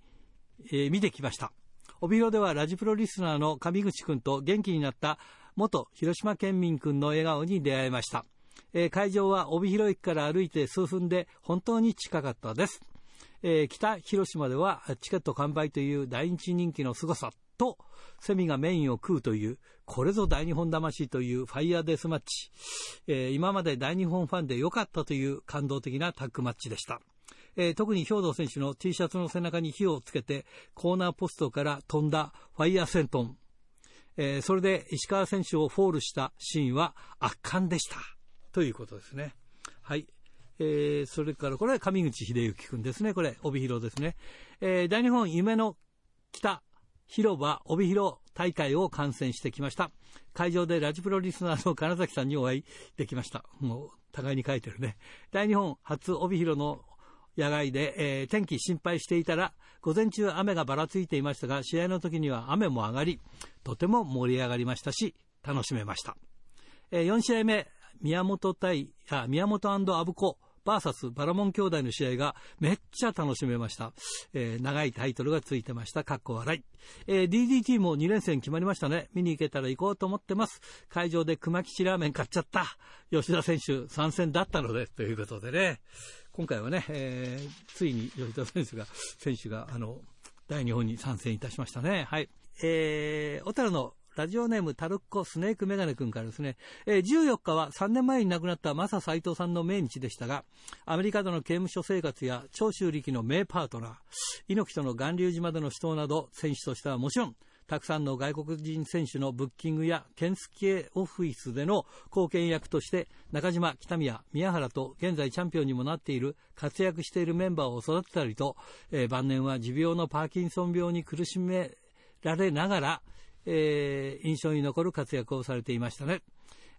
えー、見てきました。帯広ではラジプロリスナーの上口君と元気になった元広島県民君の笑顔に出会いました。えー、会場は帯広駅から歩いて数分で本当に近かったです。えー、北広島ではチケット完売という大日人気の凄さと、セミがメインを食うという、これぞ大日本魂というファイヤーデスマッチ。えー、今まで大日本ファンで良かったという感動的なタッグマッチでした。えー、特に兵藤選手の T シャツの背中に火をつけて、コーナーポストから飛んだファイヤーセントン。えー、それで石川選手をフォールしたシーンは圧巻でした。ということですね。はい。えー、それから、これは上口秀幸君ですね。これ、帯広ですね。えー、大日本夢の北広場帯広大会を観戦してきました。会場でラジプロリスナーの金崎さんにお会いできました。もう、互いに書いてるね。大日本初帯広の野外で、えー、天気心配していたら、午前中雨がばらついていましたが、試合の時には雨も上がり、とても盛り上がりましたし、楽しめました。えー、4試合目、宮本対、あ、宮本アブコ、バーサスバラモン兄弟の試合がめっちゃ楽しめました。えー、長いタイトルがついてました。かっこ笑い。えー、DDT も2連戦決まりましたね。見に行けたら行こうと思ってます。会場で熊吉ラーメン買っちゃった。吉田選手参戦だったので、ということでね。今回はね、えー、ついに吉田選手が、選手が、あの、大日本に参戦いたしましたね。はい。えー、小樽のラジオネームタルッコスネークメガネ君からですね、えー、14日は3年前に亡くなったマサ斎藤さんの命日でしたが、アメリカでの刑務所生活や長州力の名パートナー、猪木との巌流島での死闘など、選手としてはもちろん、たくさんの外国人選手のブッキングや建設系オフィスでの貢献役として中島、北宮、宮原と現在チャンピオンにもなっている活躍しているメンバーを育てたりと、えー、晩年は持病のパーキンソン病に苦しめられながら、えー、印象に残る活躍をされていましたね。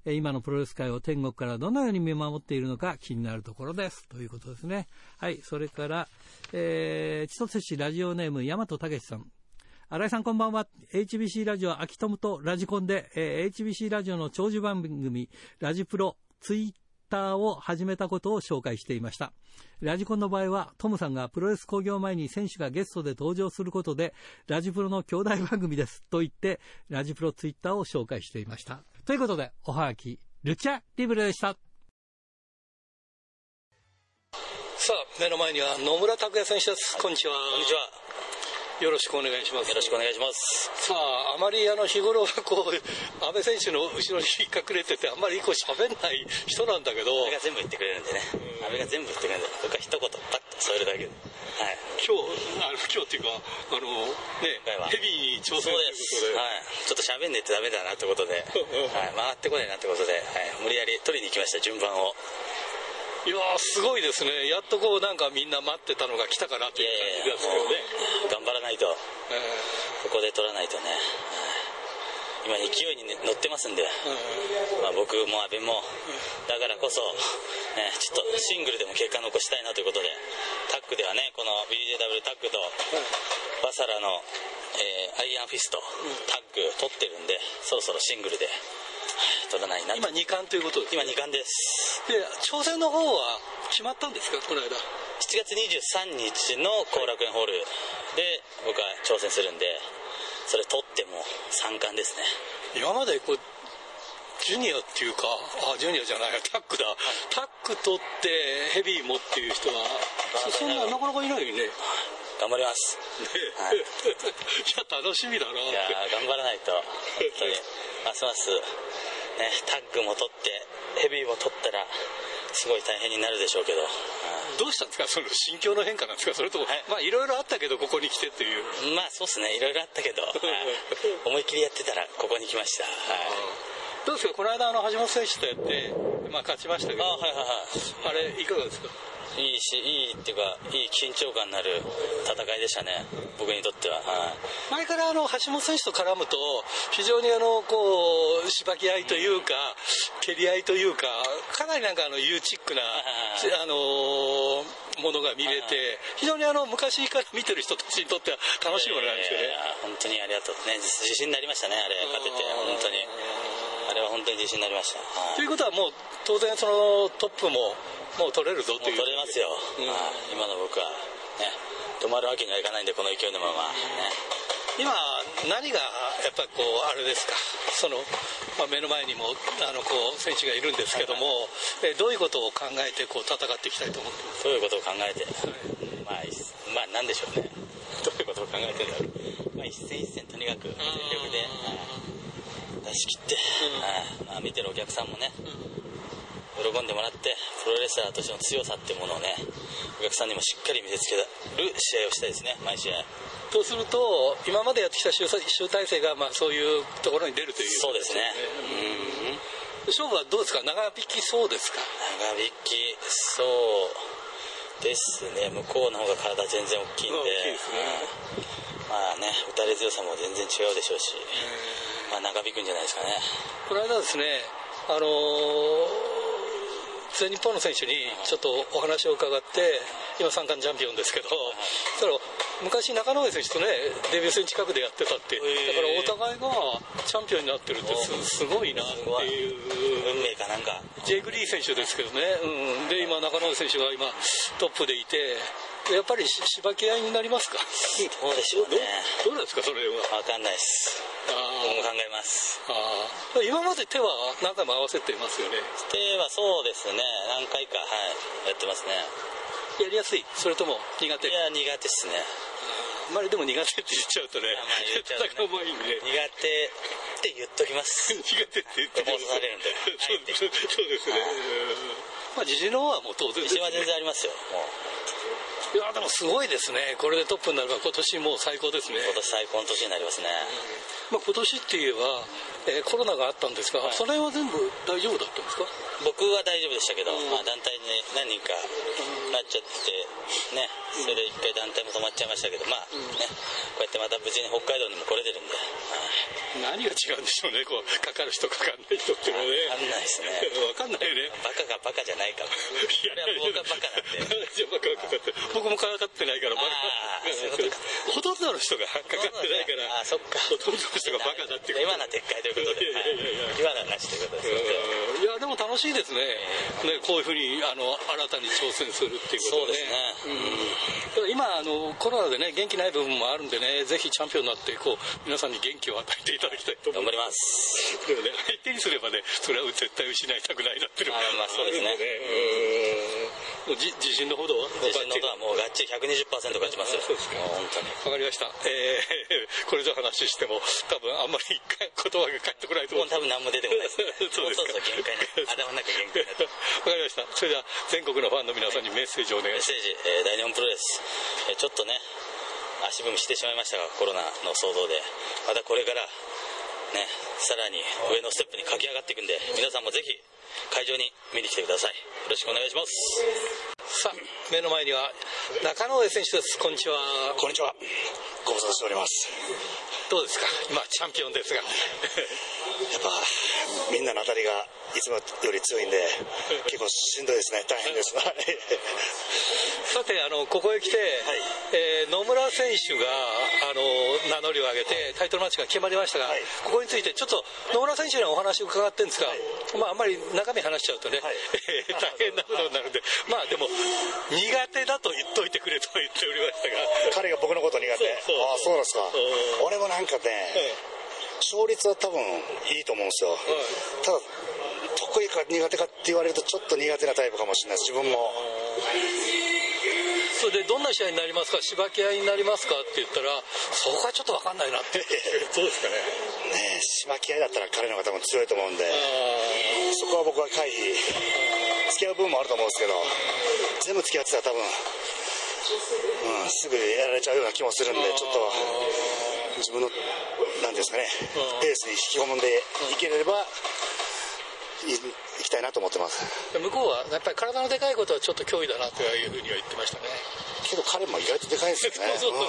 今のプロレス界を天国からどのように見守っているのか気になるところです。ということですね。はい、それから、えー、千歳市ラジオネーム、大和武さん。新井さんこんばんは。HBC ラジオ秋友とラジコンで、えー、HBC ラジオの長寿番組、ラジプロ、ツイッターを始めたことを紹介していました。ラジコンの場合は、トムさんがプロレス興行前に選手がゲストで登場することで、ラジプロの兄弟番組ですと言って、ラジプロツイッターを紹介していました。ということで、おはがき、ルチャリブレでした。さあ、目の前には野村拓也選手です。こんにちは。こんにちは。よろしくお願いします。よろしくお願いします。さあ、あまりあの日頃はこう、安倍選手の後ろに隠れてて、あんまりこう喋んない人なんだけど。安倍が全部言ってくれるんでね。安倍が全部言ってくれるんで、僕は一言パッと添えるだけで。はい。今日、あの、今日っていうか、あの、ね、ヘビーに挑戦ということで。はい。ちょっと喋んねえとダメだなってことで、はい、回ってこないなってことで、はい、無理やり取りに行きました、順番を。いやすごいですね。やっとこう、なんかみんな待ってたのが来たかなっていう感じですけどね。頑張らないと。えー、ここで取らないとね。今勢いに、ね、乗ってますんで、まあ、僕も阿部も、だからこそ、ね、ちょっとシングルでも結果残したいなということで、タッグではね、この BJW タッグと、バサラの、えー、アイアンフィスト、タッグ取ってるんで、そろそろシングルで取らないな。今2冠ということです。今2冠です。で挑戦の方は決まったんですか？この間。7月23日の後楽園ホール。で僕は挑戦するんでそれ取っても3冠ですね。今までこうジュニアっていうかあジュニアじゃないタックだ、タック取ってヘビーもっていう人はそんななかなかいないよね。頑張ります、はい、いや楽しみだないや頑張らないと。本当に。ますますね、タッグも取って、ヘビーも取ったら、すごい大変になるでしょうけど。どうしたんですか？その心境の変化なんですか？それとも、はい、まあいろいろあったけど、ここに来てっていう。まあそうですね、いろいろあったけど、思いっきりやってたら、ここに来ました。はい、どうですか？この間、あの、橋本選手とやって、まあ勝ちましたけど、あ,、はいはいはい、あれ、いかがですか？いいし、いいっていうか、いい緊張感のある戦いでしたね、僕にとっては。はい、前からあの橋本選手と絡むと、非常にあのこうしばき合いというか、蹴り合いというか、かなりなんかあのユーチックな、あのものが見れて、非常にあの昔から見てる人たちにとっては楽しいものなんですよね。本当にありがとう、ね、自信になりましたね、あれ、勝てて、本当に。あれは本当に自信になりました。ということはもう当然そのトップももう取れるぞっていう。取れますよ。うん、今の僕は。ね。止まるわけにはいかないんで、この勢いのまま。ね。今、何がやっぱりこう、あれですか？その、まあ、目の前にも、あの、こう、選手がいるんですけども、はいどういうことを考えて、こう、戦っていきたいと思ってます？どういうことを考えて？はい、まあ、まあ、なんでしょうね。どういうことを考えてるんだろう。まあ、一戦一戦とにかく全力で、出し切って、うん、まあ、見てるお客さんもね、うん喜んでもらってプロレスラーとしての強さっていうものをねお客さんにもしっかり見せつける試合をしたいですね毎試合。とすると今までやってきた集大成がまあそういうところに出るというそうですね。うん。勝負はどうですか？長引きそうですか？長引きそうですね。向こうの方が体全然大きいんで、ね、まあね打たれ強さも全然違うでしょうし。まあ、長引くんじゃないですかね。この間ですね、あのー全日本の選手にちょっとお話を伺って、今、三冠チャンピオンですけど、そしたら昔、中野上選手とね、デビュー戦近くでやってたって、だからお互いがチャンピオンになってるってす、すごいなっていう。運命かなんか。ジェイグ・リー選手ですけどね、うん、で、今、中野上選手が今、トップでいて、やっぱりしばき合いになりますか？そうでしょうね。どうなんですか、それは？わかんないです。僕も考えます。あ今まで手は何回も合わせてますよね？手はそうですね、何回か、はい、やってますね。やりやすい？それとも苦手？いや、苦手っすね。あまりでも苦手って言っちゃうとね、まあ、言っちゃう、ね、苦手って言っときます。苦手って言ってきます。されるんで。そうそうですね。まあ自信の方はもう当然自信は全然ありますよ。もう。いやでもすごいですね、これでトップになれば今年もう最高ですね。今年最高の年になりますね。まあ、今年って言えば、えー、コロナがあったんですが、はい、それは全部大丈夫だったんですか？僕は大丈夫でしたけど、まあ、団体に何人かなっちゃってねそれで一回団体も止まっちゃいましたけどまあねこうやってまた無事に北海道にも来れてるんで、何が違うんでしょうねこうかかる人かかんない人っていうのはね。分かんないですね。分かんないね。バカがバカじゃないかも。いや僕はバカなんでバカかかって。僕もかかってないからバカほとんどの人がかかってないからあそっか。ほとんどの人がバカだって今のは撤回ということで今のはなしということですいやでも楽しいですね。ねこういうふうにあの新たに挑戦するっていうことで、ね、そうですね、うん、今あのコロナでね元気ない部分もあるんでねぜひチャンピオンになってこう皆さんに元気を与えていただきたいと思います。でもね、相手にすればね、それは絶対失いたくないなっていうのがまあそうですね。もう自信のほど？は自信のほどはもうガッチリ120%勝ちますよ。そうですか。本当に。わかりました。えー、これ以上話しても、多分あんまり一回言葉が返ってこないと思う。もう多分何も出てこないです、ね。そうですか。そうそう限界に。頭の中限界になって。わかりました。それでは、全国のファンの皆さんにメッセージをお願いします。メッセージ、えー、大日本プロレス。えー、ちょっとね、足踏みしてしまいましたが、コロナの騒動で。またこれから、ね、さらに上のステップに駆け上がっていくんで、皆さんもぜひ会場に見に来てください。よろしくお願いします。さあ、目の前には中野上選手です。こんにちは。こんにちは。ご無沙汰しております。どうですか？今、チャンピオンですが。やっぱ、みんなの当たりがいつもより強いんで、結構しんどいですね。大変です。さて、あの、ここへ来て、はい、えー、野村選手が、あの、名乗りを上げて、タイトルマッチが決まりましたが、はい、ここについて、ちょっと野村選手にお話を伺ってるんですが、はい、まあ、あんまり中身話しちゃうとね、はい、大変なことになるんで、まあ、でも、苦手だと言っといてくれと言っておりましたが。彼が僕のこと苦手。ああ、そうですか。俺もなんかね、勝率は多分いいと思うんですよ。ただ、得意か苦手かって言われるとちょっと苦手なタイプかもしれない自分も。それでどんな試合になりますか、しばき合いになりますか？って言ったら、そこはちょっと分かんないなって、そうですかね。ねしばき合いだったら彼の方が多分強いと思うんで、そこは僕は回避、付き合う部分もあると思うんですけど、全部付き合ってたら多分、うん、すぐやられちゃうような気もするんで、ちょっと、自分の、なんですかね、ペースに引き込んでいければ、行きたいなと思ってます。向こうはやっぱり体のでかいことはちょっと脅威だなというふうには言ってましたね。けど彼も意外とでかいですよね。そうそう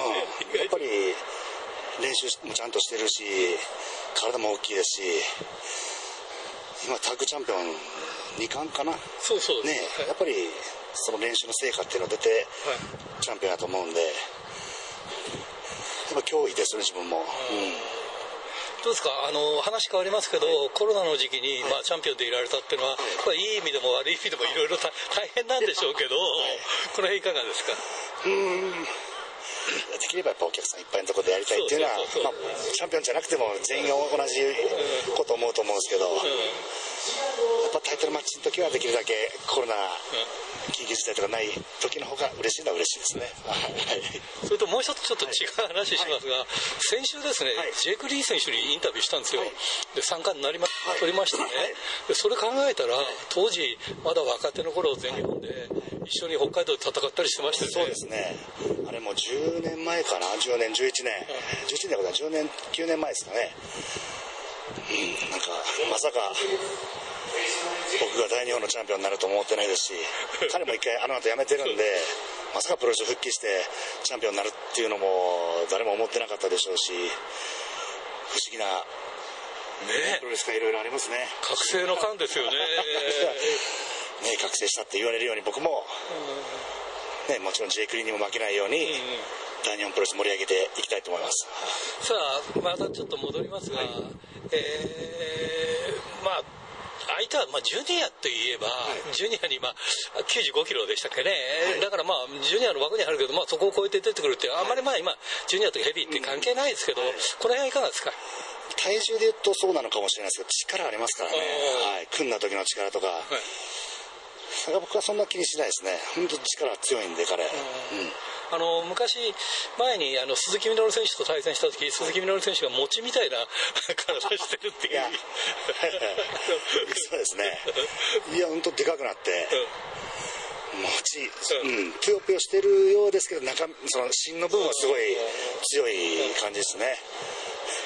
うん、やっぱり練習もちゃんとしてるし体も大きいですし今タッグチャンピオン2冠かな？そうそうね、はい、やっぱりその練習の成果っていうのが出て、チャンピオンだと思うんでやっぱ脅威ですね自分も、うんどうですか。あの話変わりますけど、コロナの時期に、まあ、チャンピオンでいられたっていうのは、まあ、いい意味でも悪い意味でもいろいろ大変なんでしょうけど、この辺いかがですか？うん。できればやっぱお客さんいっぱいのところでやりたいっていうのは、まあ、チャンピオンじゃなくても全員が同じこと思うと思うんですけど、やっぱタイトルマッチの時はできるだけコロナ緊急事態とかない時の方が嬉しいのは嬉しいですね。はい。それともう一つちょっと違う話しますが、はい、先週ですね、はい、ジェイク・リー選手にインタビューしたんですよ。はい、で、参加になりま、取りましたね。で、それ考えたら、当時、まだ若手の頃全日本で一緒に北海道で戦ったりしてましたよね。そうですね。あれもう10年前かな、10年、11年。11年だから10年、9年前ですかね。うん、なんか、まさか、僕が大日本のチャンピオンになると思ってないですし、彼も一回あの後辞めてるんで、まさかプロレス復帰してチャンピオンになるっていうのも誰も思ってなかったでしょうし、不思議なね。プロレスかいろいろありますね。覚醒の感ですよね。ね覚醒したって言われるように僕も、ね、もちろん J クリにも負けないように、大日本プロレス盛り上げていきたいと思います。さあまたちょっと戻りますが、はい、えー、まあ相手はまあジュニアといえば、はい、ジュニアにまあ95キロでしたっけね、はい、だからまあジュニアの枠にあるけど、まあ、そこを超えて出てくるってあんまりまあ今ジュニアとヘビーって関係ないですけど、うん、この辺はいかがですか？体重で言うとそうなのかもしれないですけど力ありますからね、はい、組んだ時の力とか、はい、僕はそんな気にしないですね。本当力強いんで彼、うんあの昔前にあの鈴木みのる選手と対戦した時鈴木みのる選手が餅みたいな体してるっていう。そうですね。いや本当でかくなって、餅、うん、ぷよぷよしてるようですけど中その芯の部分はすごい強い感じですね。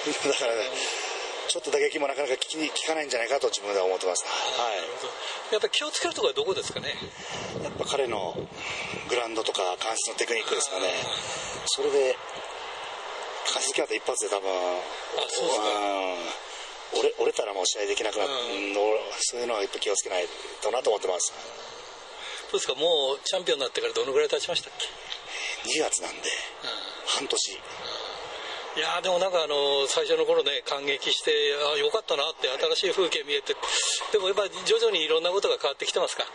だから、ね、ちょっと打撃もなかなか効き効かないんじゃないかと自分では思ってます、はい、やっぱり気をつけるところはどこですかね？やっぱ彼のグラウンドとか関節のテクニックですかね。それで関節キャート一発で多分あそうですか折れ折れたらもう試合できなくなって、そういうのはやっぱ気をつけないとなと思ってます。そうですか？もうチャンピオンになってからどのぐらい経ちましたっけ？2月なんで、半年いやでもなんかあの最初の頃ね感激してあよかったなって新しい風景見えてでもやっぱり徐々にいろんなことが変わってきてますか？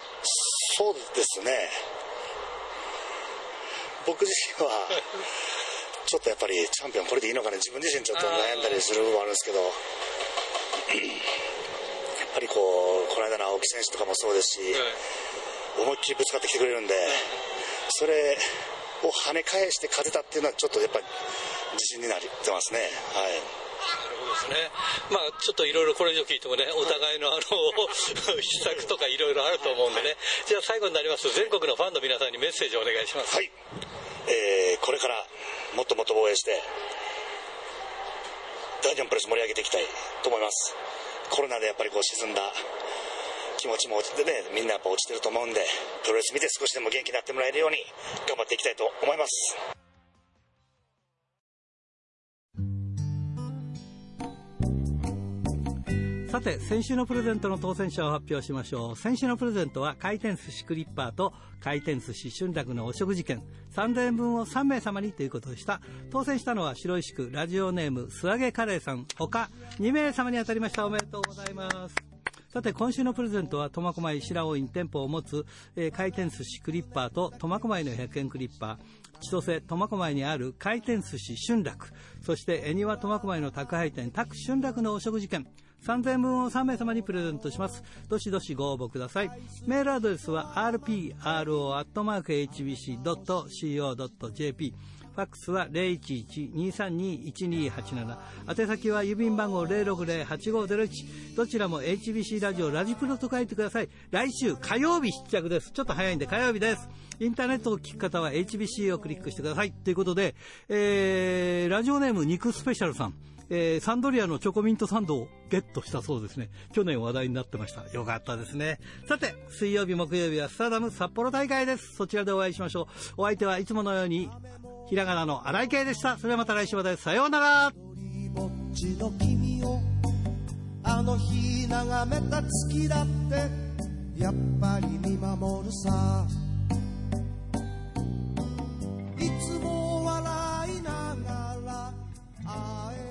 そうですね。僕自身は ちょっとやっぱりチャンピオンこれでいいのかね？自分自身ちょっと悩んだりする部分もあるんですけどやっぱりこうこの間の青木選手とかもそうですし、思いっきりぶつかってきてくれるんでそれを跳ね返して勝てたっていうのはちょっとやっぱり自信になってますね。はい。なるほどですね。まあちょっといろいろこれ以上聞いてもね、お互いのあの、秘策とかいろいろあると思うんでね。じゃあ最後になりますと、全国のファンの皆さんにメッセージをお願いします。はい。えー、これからもっともっと防衛して、ダイジョンプレス盛り上げていきたいと思います。コロナでやっぱりこう沈んだ気持ちも落ちてね、みんなやっぱ落ちてると思うんで、プロレス見て少しでも元気になってもらえるように頑張っていきたいと思います。さて、先週のプレゼントの当選者を発表しましょう。先週のプレゼントは回転寿司クリッパーと回転寿司春楽のお食事券3000円分を3名様にということでした。当選したのは白石区ラジオネーム素揚げカレーさんほか2名様に当たりました。おめでとうございます。さて、今週のプレゼントは、苫小牧白尾院店舗を持つ、えー、回転寿司クリッパーと苫小牧の100円クリッパー、千歳苫小牧にある回転寿司春楽、そして恵庭苫小牧の宅配店宅春楽のお食事券、3000分を3名様にプレゼントします。どしどしご応募ください。メールアドレスは rpro.hbc.co.jp ファックスは011-232-1287。宛先は郵便番号060-8501。どちらも HBC ラジオラジプロと書いてください。来週火曜日必着です。ちょっと早いんで火曜日です。インターネットを聞く方は HBC をクリックしてください。ということで、えー、ラジオネーム肉スペシャルさん。えー、サンドリアのチョコミントサンドをゲットしたそうですね。去年話題になってました。よかったですね。さて、水曜日、木曜日はスターダム札幌大会です。そちらでお会いしましょう。お相手はいつものように、ひらがなの新井圭でした。それではまた来週まで。さようなら。あの日眺めた月だってやっぱり見守るさいつも笑いながら会え